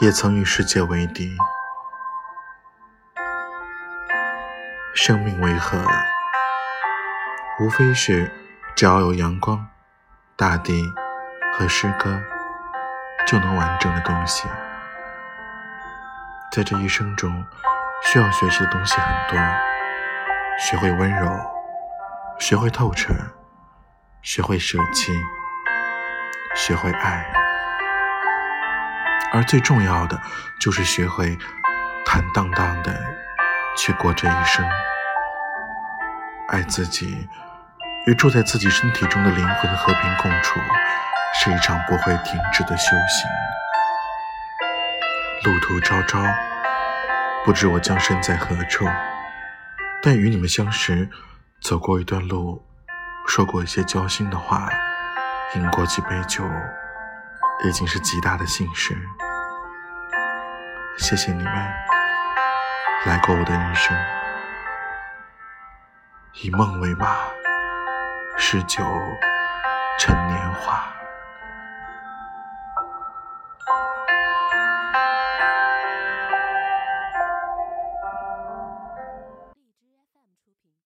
也曾与世界为敌。生命为何？无非是只要有阳光、大地和诗歌，就能完整的东西。在这一生中，需要学习的东西很多，学会温柔，学会透彻，学会舍弃，学会爱，而最重要的就是学会坦荡荡的去过这一生。爱自己，与住在自己身体中的灵魂和平共处，是一场不会停止的修行。路途昭昭，不知我将身在何处，但与你们相识，走过一段路，说过一些交心的话，饮过几杯酒，已经是极大的幸事。谢谢你们来过我的人生。以梦为马，诗酒陈年华。